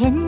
เห็น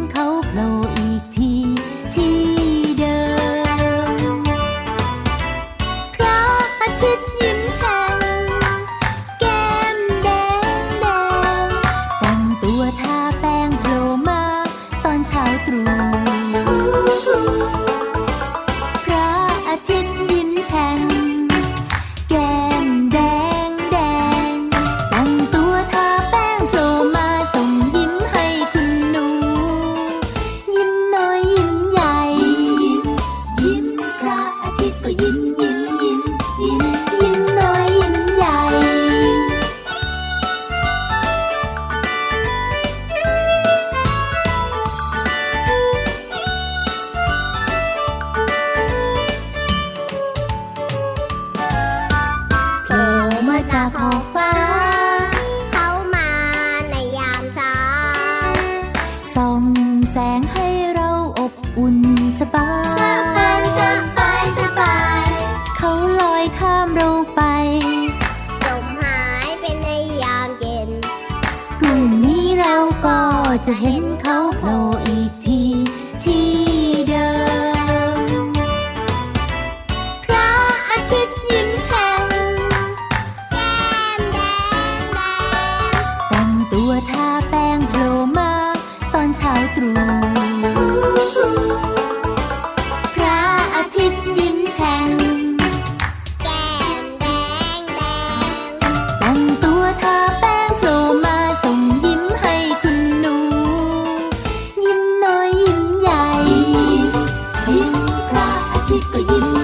ยิ้มพร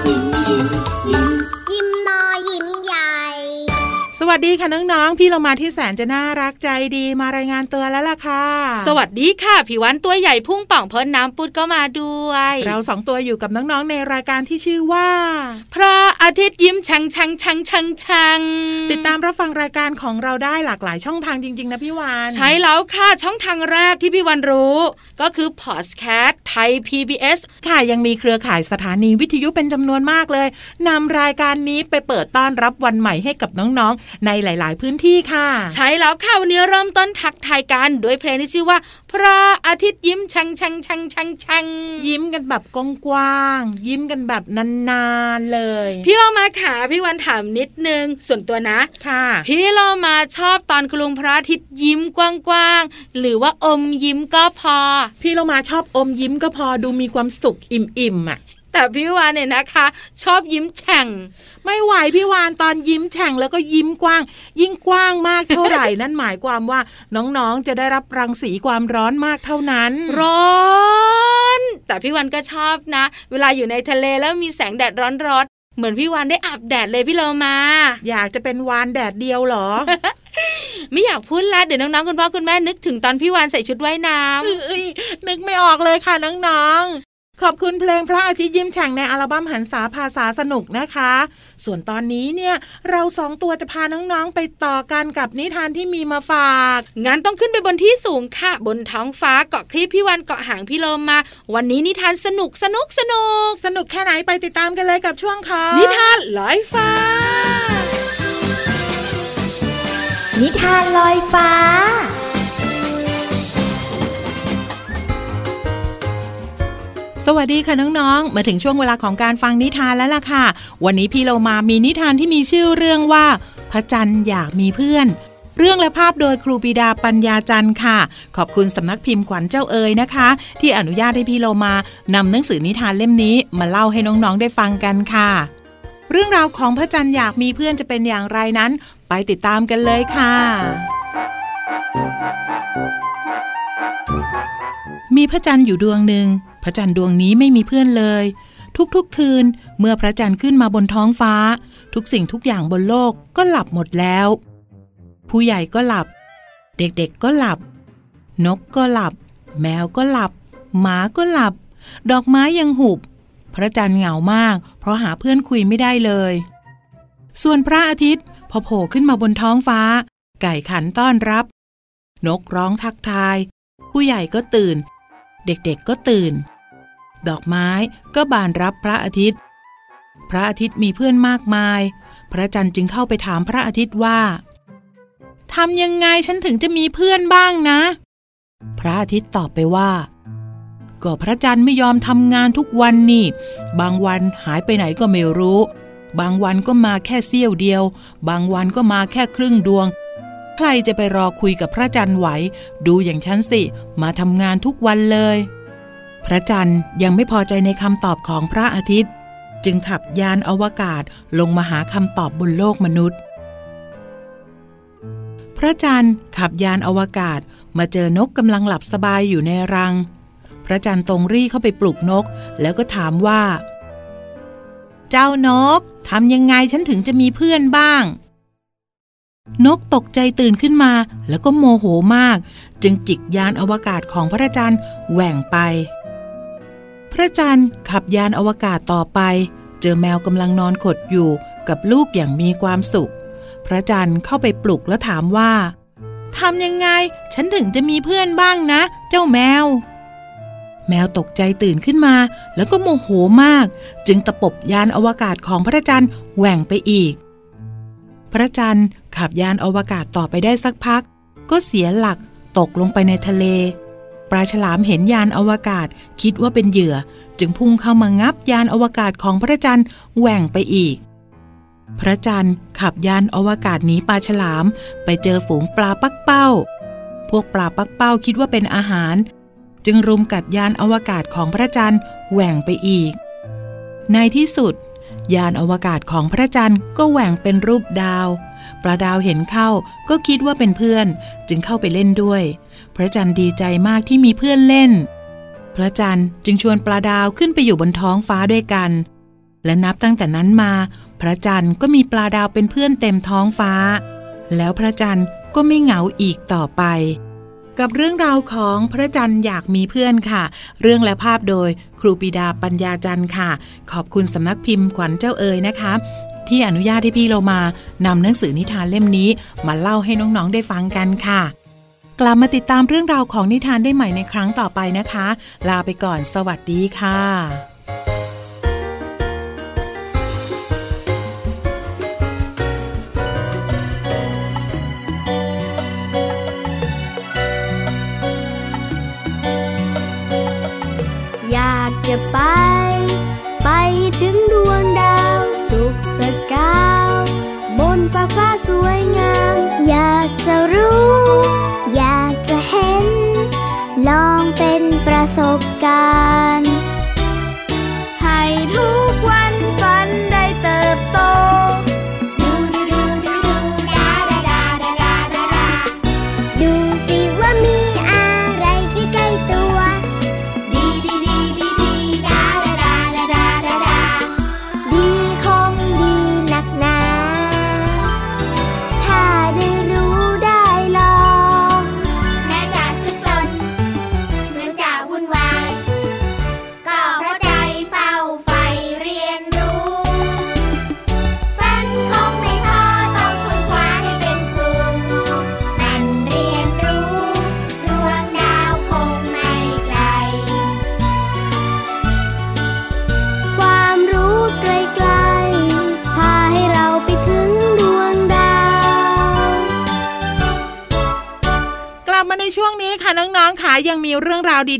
สวัสดีค่ะน้องๆ พี่เรามาที่แสนจะน่ารักใจดีมารายงานตัวแล้วล่ะค่ะ สวัสดีค่ะผิววันตัวใหญ่พุ่งป่องพ้นน้ำปุดก็มาด้วย เราสองตัวอยู่กับน้องๆในรายการที่ชื่อว่า พระอาทิตย์ยิ้มชังชังชังชังชังติดตามรับฟังรายการของเราได้หลากหลายช่องทางจริง ๆ นะพี่วานใช้แล้วค่ะช่องทางแรกที่พี่วันรู้ ก็คือพอดแคสต์ไทย PBS ค่ะยังมีเครือข่ายสถานีวิทยุเป็นจำนวนมากเลยนำรายการนี้ไปเปิดต้อนรับวันใหม่ให้กับน้องๆในหลาย ๆ พื้นที่ค่ะ ใช้แล้วค่ะวันนี้เริ่มต้นทักทายกันด้วยเพลงที่ชื่อว่า พระอาทิตย์ยิ้มชังชังชังชังชังยิ้มกันแบบกว้างๆยิ้มกันแบบนานๆเลย พี่เรามาขาพี่วันถามนิดนึงส่วนตัวนะค่ะ พี่เรามาชอบตอนคุณลุงพระอาทิตย์ยิ้มกว้างๆหรือว่าอมยิ้มก็พอ พี่เรามาชอบอมยิ้มก็พอดูมีความสุขอิ่มๆอะ แต่พี่วานเนี่ยนะคะ ชอบยิ้มแฉ่ง ไม่ไหวพี่วานตอนยิ้มแฉ่งแล้วก็ยิ้มกว้าง ยิ่งกว้างมากเท่าไหร่นั่นหมายความว่าน้องๆจะได้รับรังสีความร้อนมากเท่านั้น ร้อนแต่พี่วันก็ชอบนะ เวลาอยู่ในทะเลแล้วมีแสงแดดร้อนๆเหมือนพี่วันได้อาบแดดเลยพี่เรามา อยากจะเป็นวานแดดเดียวเหรอไม่อยากพูดแล้วเดี๋ยวน้องๆคุณพ่อคุณแม่นึกถึงตอนพี่วานใส่ชุดว่ายน้ำเอ้ยนึกไม่ออกเลยค่ะน้องๆ ขอบคุณเพลงพระอาทิตย์ยิ้มแฉ่งในอัลบั้มหันษาภาษาสนุกนะคะ ส่วนตอนนี้เนี่ยเราสองตัวจะพาน้องๆไปต่อกันกับนิทานที่มีมาฝาก งั้นต้องขึ้นไปบนที่สูงค่ะ บนท้องฟ้าเกาะคลิปพี่วันเกาะหางพี่โลมมา วันนี้นิทานสนุกสนุกสนุก สนุกแค่ไหนไปติดตามกันเลยกับช่วงของนิทานลอยฟ้า นิทานลอยฟ้า สวัสดีค่ะน้องๆ มาถึงช่วงเวลาของการฟังนิทานแล้วล่ะค่ะ วันนี้พี่เรามามีนิทานที่มีชื่อเรื่องว่า พระจันทร์อยากมีเพื่อน เรื่องและภาพโดยครูปีดาปัญญาจันทร์ค่ะ ขอบคุณสำนักพิมพ์ขวัญเจ้าเอ๋ยนะคะ ที่อนุญาตให้พี่เรามานำหนังสือนิทานเล่มนี้ มาเล่าให้น้องๆได้ฟังกันค่ะ เรื่องราวของพระจันทร์อยากมีเพื่อนจะเป็นอย่างไรนั้น ไปติดตามกันเลยค่ะมีพระจันทร์อยู่ดวงหนึ่ง ระจันทร์ดวงนี้ไม่มีเพื่อนเลย ทุกๆคืนเมื่อพระจันทร์ขึ้นมาบนท้องฟ้า ทุกสิ่งทุกอย่างบนโลกก็หลับหมดแล้ว ผู้ใหญ่ก็หลับ เด็กๆก็หลับ นกก็หลับ แมวก็หลับ หมาก็หลับ ดอกไม้ยังหุบ พระจันทร์เหงามาก เพราะหาเพื่อนคุยไม่ได้เลย ส่วนพระอาทิตย์พอโผล่ขึ้นมาบนท้องฟ้า ไก่ขันต้อนรับ นกร้องทักทาย ผู้ใหญ่ก็ตื่น เด็กๆก็ตื่น ดอกไม้ก็บานรับพระอาทิตย์ พระอาทิตย์มีเพื่อนมากมาย พระจันทร์จึงเข้าไปถามพระอาทิตย์ว่าทำยังไงฉันถึงจะมีเพื่อนบ้างนะ พระอาทิตย์ตอบไปว่าก็พระจันทร์ไม่ยอมทำงานทุกวันนี่ บางวันหายไปไหนก็ไม่รู้ บางวันก็มาแค่เสี้ยวเดียว บางวันก็มาแค่ครึ่งดวง ใครจะไปรอคุยกับพระจันทร์ไหว ดูอย่างฉันสิ มาทำงานทุกวันเลย พระจันทร์ยังไม่พอใจในคำตอบของพระอาทิตย์ จึงขับยานอวกาศลงมาหาคำตอบบนโลกมนุษย์ พระจันทร์ขับยานอวกาศมาเจอนกกำลังหลับสบายอยู่ในรัง พระจันทร์ตรงรี่เข้าไปปลุกนก แล้วก็ถามว่า เจ้านกทำยังไงฉันถึงจะมีเพื่อนบ้าง นกตกใจตื่นขึ้นมาแล้วก็โมโหมาก จึงจิกยานอวกาศของพระจันทร์แหว่งไป พระจันทร์ขับยานอวกาศต่อไป เจอแมวกำลังนอนขดอยู่กับลูกอย่างมีความสุข พระจันทร์เข้าไปปลุกแล้วถามว่าทำยังไง ฉันถึงจะมีเพื่อนบ้างนะ เจ้าแมว แมวตกใจตื่นขึ้นมา แล้วก็โมโหมาก จึงตะปบยานอวกาศของพระจันทร์แหว่งไปอีก พระจันทร์ขับยานอวกาศต่อไปได้สักพัก ก็เสียหลักตกลงไปในทะเล ปลาฉลามเห็นยานอวกาศ คิดว่าเป็นเหยื่อ จึงพุ่งเข้ามางับยานอวกาศของพระจันทร์แหว่งไปอีก พระจันทร์ขับยานอวกาศหนีปลาฉลาม ไปเจอฝูงปลาปักเป้า พวกปลาปักเป้าคิดว่าเป็นอาหาร จึงรุมกัดยานอวกาศของพระจันทร์แหว่งไปอีก ในที่สุด ยานอวกาศของพระจันทร์ก็แหว่งเป็นรูปดาวปลาดาวเห็นเข้าก็คิดว่าเป็นเพื่อน จึงเข้าไปเล่นด้วย พระจันทร์ดีใจมากที่มีเพื่อนเล่น พระจันทร์จึงชวนปลาดาวขึ้นไปอยู่บนท้องฟ้าด้วยกัน และนับตั้งแต่นั้นมา พระจันทร์ก็มีปลาดาวเป็นเพื่อนเต็มท้องฟ้า แล้วพระจันทร์ก็ไม่เหงาอีกต่อไป กับเรื่องราวของพระจันทร์อยากมีเพื่อนค่ะ เรื่องและภาพโดยครูปีดาปัญญาจันทร์ค่ะ ขอบคุณสำนักพิมพ์ขวัญเจ้าเอ๋ยนะคะที่อนุญาตให้พี่เรามานำหนังสือนิทานเล่มนี้มาเล่าให้น้องๆได้ฟังกันค่ะ กลับมาติดตามเรื่องราวของนิทานได้ใหม่ในครั้งต่อไปนะคะ ลาไปก่อนสวัสดีค่ะอยากจะไปไป บการ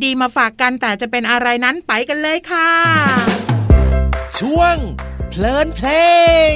ดีๆ มาฝากกันแต่จะเป็นอะไรนั้นไปกันเลยค่ะ ช่วงเพลินเพลง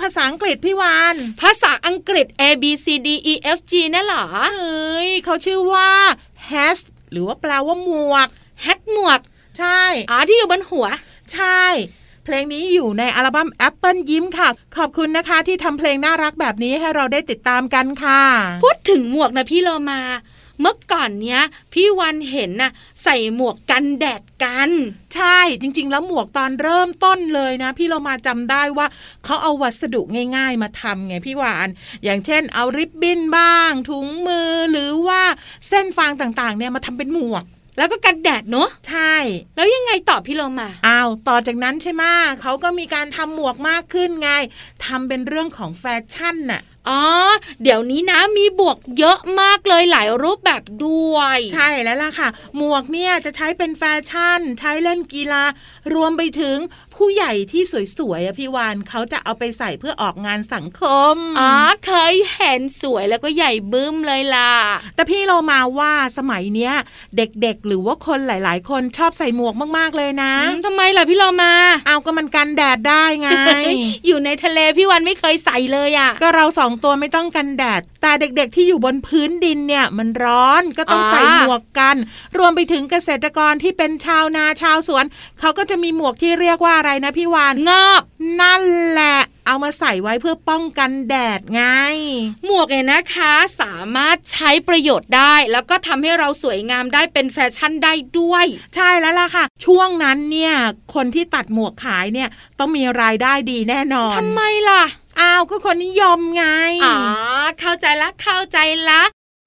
ภาษาอังกฤษพี่วาน ภาษาอังกฤษ A B C D E F G นั่นเหรอ เฮ้ยเขาชื่อว่า has หรือว่าแปลว่าหมวกแฮทหมวก ใช่ อ๋อที่อยู่บนหัว ใช่เพลงนี้อยู่ในอัลบั้ม Apple ยิ้มค่ะ ขอบคุณนะคะที่ทำเพลงน่ารักแบบนี้ให้เราได้ติดตามกันค่ะ พูดถึงหมวกนะพี่โลมา เมื่อก่อนเนี้ย พี่วันเห็นน่ะใส่หมวกกันแดดกัน ใช่จริง ๆ แล้วหมวกตอนเริ่มต้นเลยนะ พี่เรามาจำได้ว่าเขาเอาวัสดุง่าย ๆ มาทำไงพี่วาน อย่างเช่น เอาริบบิ้นบ้าง ถุงมือหรือว่าเส้นฟางต่างๆ เนี่ยมาทำเป็นหมวกแล้วก็กันแดดเนอะใช่ แล้วยังไงต่อพี่โลมาอ้าวต่อจากนั้นใช่ไหมเขาก็มีการทำหมวกมากขึ้นไงทำเป็นเรื่องของแฟชั่นน่ะ อ๋อ เดี๋ยวนี้นะมีบวกเยอะมากเลยหลายรูปแบบด้วย ใช่แล้วล่ะค่ะ หมวกเนี่ยจะใช้เป็นแฟชั่น ใช้เล่นกีฬารวมไปถึงผู้ใหญ่ที่สวยๆอะพี่วานเขาจะเอาไปใส่เพื่อออกงานสังคม อ๋อเคยเห็นสวยแล้วก็ใหญ่บึ้มเลยล่ะ แต่พี่เรามาว่าสมัยเนี้ย เด็กๆ หรือว่าคนหลาย ๆ คนชอบใส่หมวกมากๆเลยนะอืมทำไมล่ะพี่โลมา เอาก็มันกันแดดได้ไง อยู่ในทะเลพี่วันไม่เคยใส่เลยอะ่ะก็เราสองตัวไม่ต้องกันแดด แต่เด็กๆ ที่อยู่บนพื้นดินเนี่ยมันร้อนก็ต้องอ๋อใส่หมวกกัน รวมไปถึงเกษตรกรที่เป็นชาวนาชาวสวนเขาก็จะมีหมวกที่เรียกว่าอะไรนะพี่วานงอบนั่นแหละเอามาใส่ไว้เพื่อป้องกันแดดไง หมวกเนี่ยนะคะสามารถใช้ประโยชน์ได้ แล้วก็ทำให้เราสวยงามได้เป็นแฟชั่นได้ด้วย ใช่แล้วล่ะค่ะ ช่วงนั้นเนี่ยคนที่ตัดหมวกขายเนี่ยต้องมีรายได้ดีแน่นอนทำไมล่ะอ้าวก็คนนิยมไงอ๋อเข้าใจละเข้าใจละ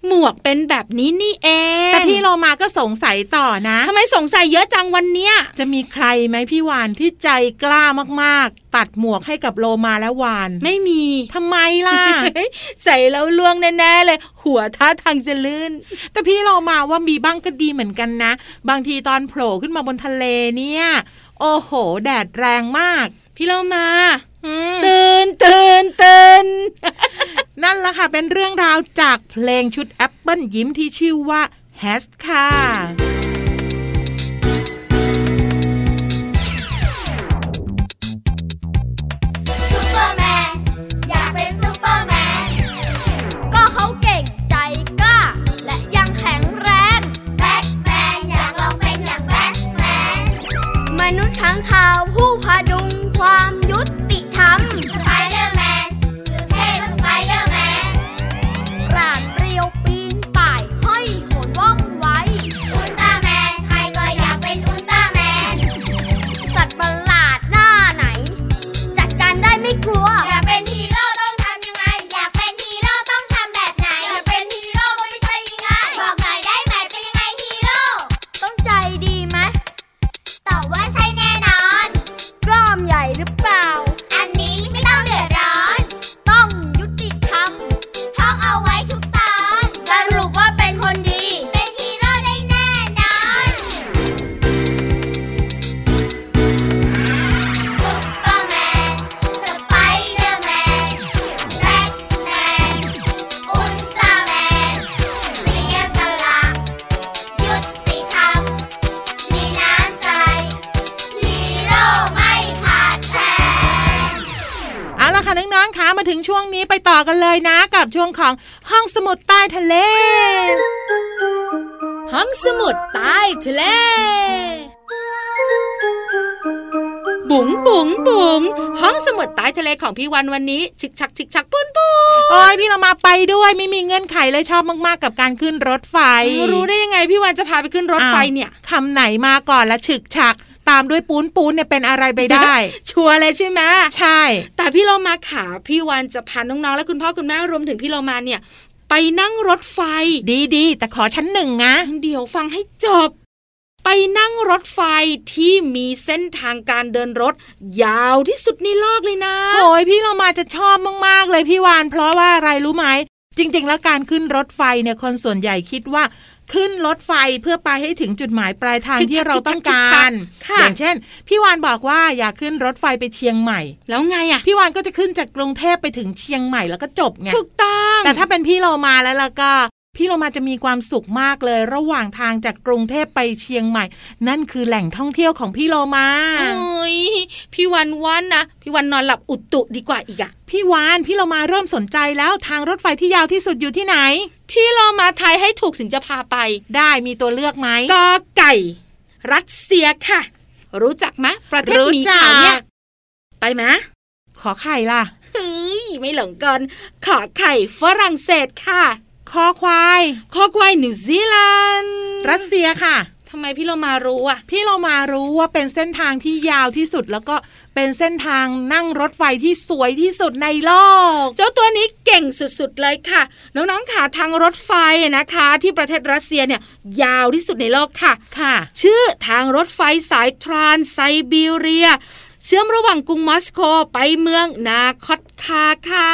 หมวกเป็นแบบนี้นี่เอง แต่พี่โลมาก็สงสัยต่อนะทำไมสงสัยเยอะจังวันเนี้ย จะมีใครไหมพี่วานที่ใจกล้ามากๆ ตัดหมวกให้กับโลมาและวาน ไม่มีทำไมล่ะ ใส่แล้วล่วงแน่ๆเลย หัวท่าทางจะลื่น แต่พี่โลมาว่ามีบ้างก็ดีเหมือนกันนะ บางทีตอนโผล่ขึ้นมาบนทะเลเนี่ย โอ้โห แดดแรงมาก พี่เรามาอืม ตื่นตื่นตื่นนั่นละค่ะ เป็นเรื่องราวจากเพลงชุดแอปเปิลยิ้มที่ชื่อว่า Has ค่ะ ล้าม วงของห้องสมุดใต้ทะเล ห้องสมุดใต้ทะเลบุ๋งบุ๋งบุ๋งห้องสมุดใต้ทะเลของพี่วันวันนี้ ฉึกฉักฉึกฉักปู๊นปู๊นโอ้ยพี่เรามาไปด้วยไม่มีเงื่อนไขเลยชอบมากๆกับการขึ้นรถไฟ รู้ได้ยังไงพี่วันจะพาไปขึ้นรถไฟเนี่ยอ้าวคำไหนมาก่อนละฉึกฉัก ตามด้วยปู๊นปู๊นเนี่ยเป็นอะไรไปได้ ชัวร์เลยใช่ไหมใช่ แต่พี่เรามาขาพี่วันจะพาน้องๆและคุณพ่อคุณแม่รวมถึงพี่เรามาเนี่ย ไปนั่งรถไฟดีดีๆแต่ขอชั้นหนึ่งนะเดี๋ยวฟังให้จบไปนั่งรถไฟที่มีเส้นทางการเดินรถ ยาวที่สุดในโลกเลยนะโอ้ยพี่เรามาจะชอบมากๆเลยพี่วาน เพราะว่าอะไรรู้ไหมจริง ๆ แล้วการขึ้นรถไฟเนี่ยคนส่วนใหญ่คิดว่า ขึ้นรถไฟเพื่อไปให้ถึงจุดหมายปลายทางชิกชักที่เราต้องกาชิกชัรกค่ะอย่างเช่น พี่วานบอกว่าอยากขึ้นรถไฟไปเชียงใหม่ แล้วไงอะ พี่วานก็จะขึ้นจากกรุงเทพไปถึงเชียงใหม่แล้วก็จบไงถูกต้องแต่ถ้าเป็นพี่เรามาแล้วล่ะก็พี่เรามาจะมีความสุขมากเลยระหว่างทางจากกรุงเทพไปเชียงใหม่ นั่นคือแหล่งท่องเที่ยวของพี่โลมาโอ้ยพี่วันวันนะพี่วันนอนหลับอุตุดีกว่าอีกอะพี่วานพี่เรามาเริ่มสนใจแล้วทางรถไฟที่ยาวที่สุดอยู่ที่ไหน พี่เรามาทายให้ถูกถึงจะพาไป ได้มีตัวเลือกไหมกอไก่ รัสเซียค่ะ รู้จักไหมประเทศรู้หมีจักขาวเนี่ย ไปไหมขอไข่ล่ะเฮ้ยไม่หลงกันขอไข่ฝรั่งเศสค่ะ คอควายข้อควายนิวซีแลนด์ รัสเซียค่ะ ทำไมพี่เรามารู้อะ พี่เรามารู้ว่าเป็นเส้นทางที่ยาวที่สุดแล้วก็เป็นเส้นทางนั่งรถไฟที่สวยที่สุดในโลก เจ้าตัวนี้เก่งสุดๆเลยค่ะ น้องๆค่ะทางรถไฟนะคะ ที่ประเทศรัสเซียเนี่ยยาวที่สุดในโลกค่ะค่ะ ชื่อทางรถไฟสายทรานไซบีเรีย เชื่อมระหว่างกรุงมอสโกไปเมืองนาคอตคาค่ะ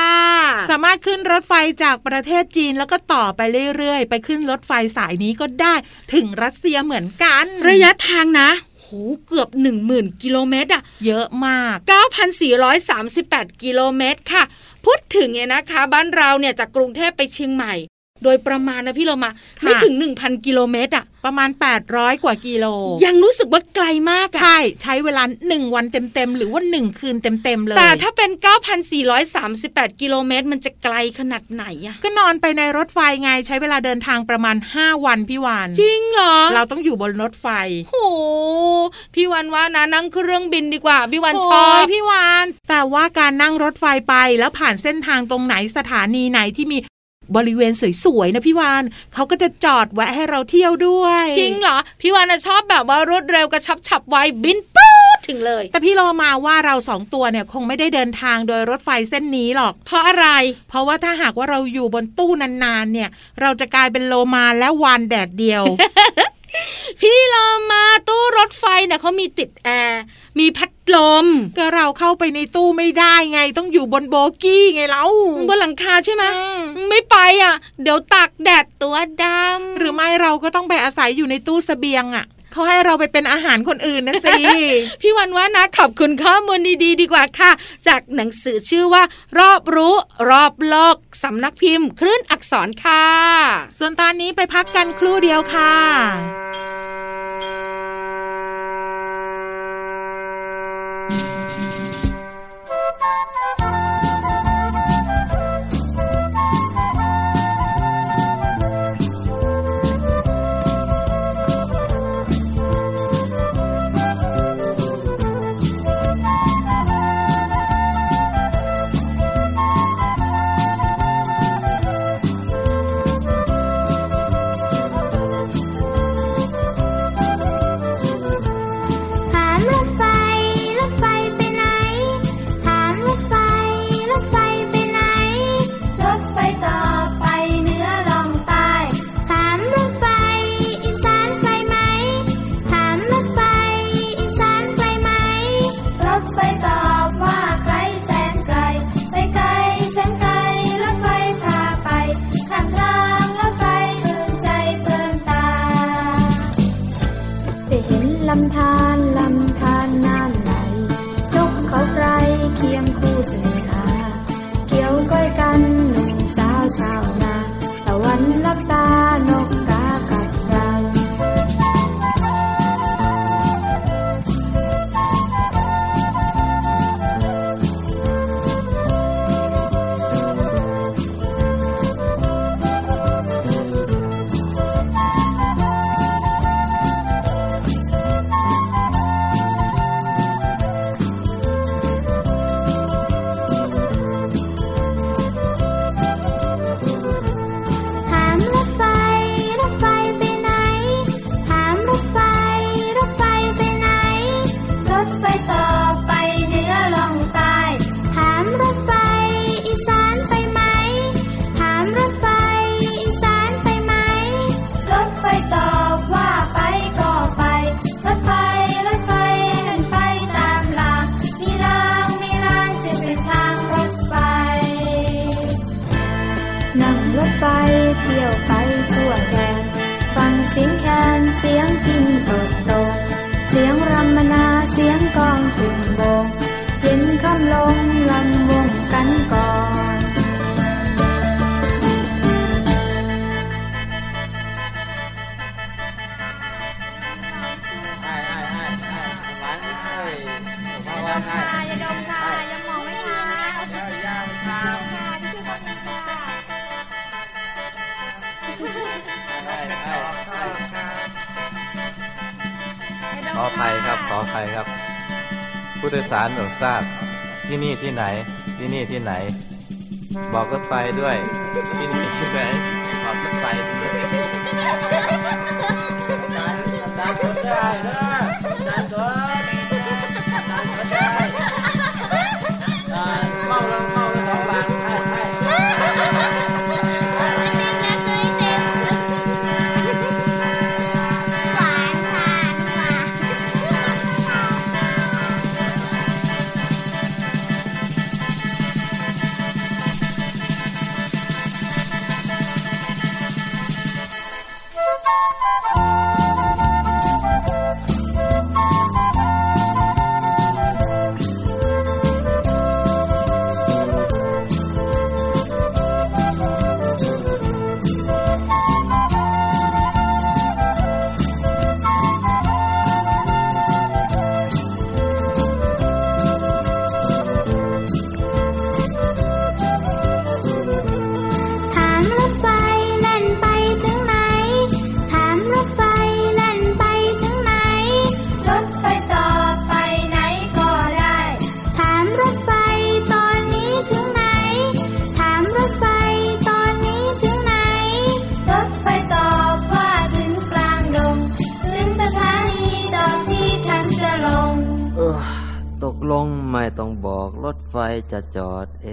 สามารถขึ้นรถไฟจากประเทศจีนแล้วก็ต่อไปเรื่อยๆ ไปขึ้นรถไฟสายนี้ก็ได้ถึงรัสเซียเหมือนกัน ระยะทางนะโหเกือบ 10,000 กิโลเมตรอะเยอะมาก 9,438 กิโลเมตรค่ะ พูดถึงเนี่ยนะคะ บ้านเราเนี่ยจากกรุงเทพไปเชียงใหม่ โดยประมาณนะพี่เรามาค่ะไม่ถึง 1,000 กิโลเมตรอะประมาณ 800 กว่ากิโล ยังรู้สึกว่าไกลมากอะใช่ ใช้เวลาหนึ่งวันเต็ม ๆ หรือว่าหนึ่งคืนเต็ม ๆ เลย แต่ถ้าเป็น 9,438 กิโลเมตร มันจะไกลขนาดไหนอะก็นอนไปในรถไฟไงใช้เวลาเดินทางประมาณ 5 วันพี่วาน จริงเหรอ เราต้องอยู่บนรถไฟโหพี่วันว่านะนั่งเครื่องบินดีกว่า พี่วันชอโยบพี่วานแต่ว่าการนั่งรถไฟไปแล้วผ่านเส้นทางตรงไหนสถานีไหนที่มี บริเวณสวยๆนะพี่วานเขาก็จะจอดแวะให้เราเที่ยวด้วย จริงเหรอ พี่วันนะชอบแบบว่ารวดเร็วกระชับฉับไวบินปุ๊บถึงเลย แต่พี่โลมาว่าเราสองตัวเนี่ยคงไม่ได้เดินทางโดยรถไฟเส้นนี้หรอก เพราะอะไร เพราะว่าถ้าหากว่าเราอยู่บนตู้นานๆ เนี่ย เราจะกลายเป็นโลมาและวานแดดเดียว พี่เรามาตู้รถไฟเนี่ยเขามีติดแอร์มีพัดลม ก็เราเข้าไปในตู้ไม่ได้ไง ต้องอยู่บนโบกี้ไงเราบนหลังคาใช่ไหมอืมไม่ไปอะ เดี๋ยวตากแดดตัวดำหรือไม่เราก็ต้องไปอาศัยอยู่ในตู้เสบียงอะ่ะ เขาให้เราไปเป็นอาหารคนอื่นนะสิพี่วันว่านะขอบคุณข้อมูลดีๆ ดีกว่าค่ะ จากหนังสือชื่อว่า รอบรู้รอบโลกสำนักพิมพ์ คลื่นอักษรค่ะ ส่วนตอนนี้ไปพักกันครู่เดียวค่ะ ลอใช่ใช่ใช่ใช่หวานใช่ผมว่าว่าใช่อย่าดมค่ะอย่ามองไม่ดีนะเะยวาครับค่ะพ่อคนนี้ขออภัครับขออภัยครับ ผู้โดยสารโปรดทราบ ที่นี่ที่ไหน ที่นี่ที่ไหน บอกก็ไปด้วย ที่นี่ที่ไหนบอกก็ไปด้วยได้ได้ จะจอดเอ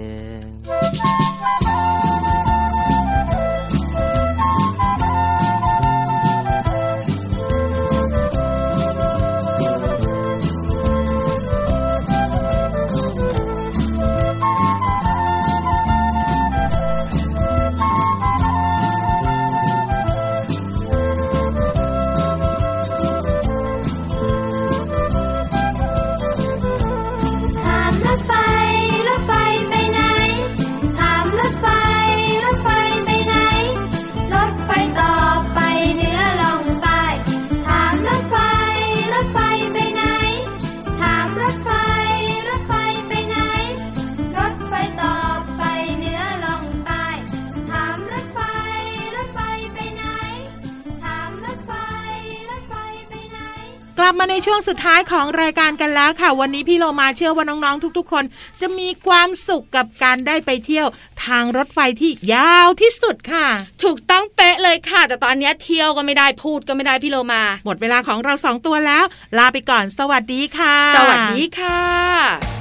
งสุดท้ายของรายการกันแล้วค่ะ วันนี้พี่โลมาเชื่อว่าน้องๆทุก ๆ คน จะมีความสุขกับการได้ไปเที่ยวทางรถไฟที่ยาวที่สุดค่ะ ถูกต้องเป๊ะเลยค่ะ แต่ตอนนี้เที่ยวก็ไม่ได้พูดก็ไม่ได้พี่โลมา หมดเวลาของเราสองตัวแล้ว ลาไปก่อนสวัสดีค่ะ สวัสดีค่ะ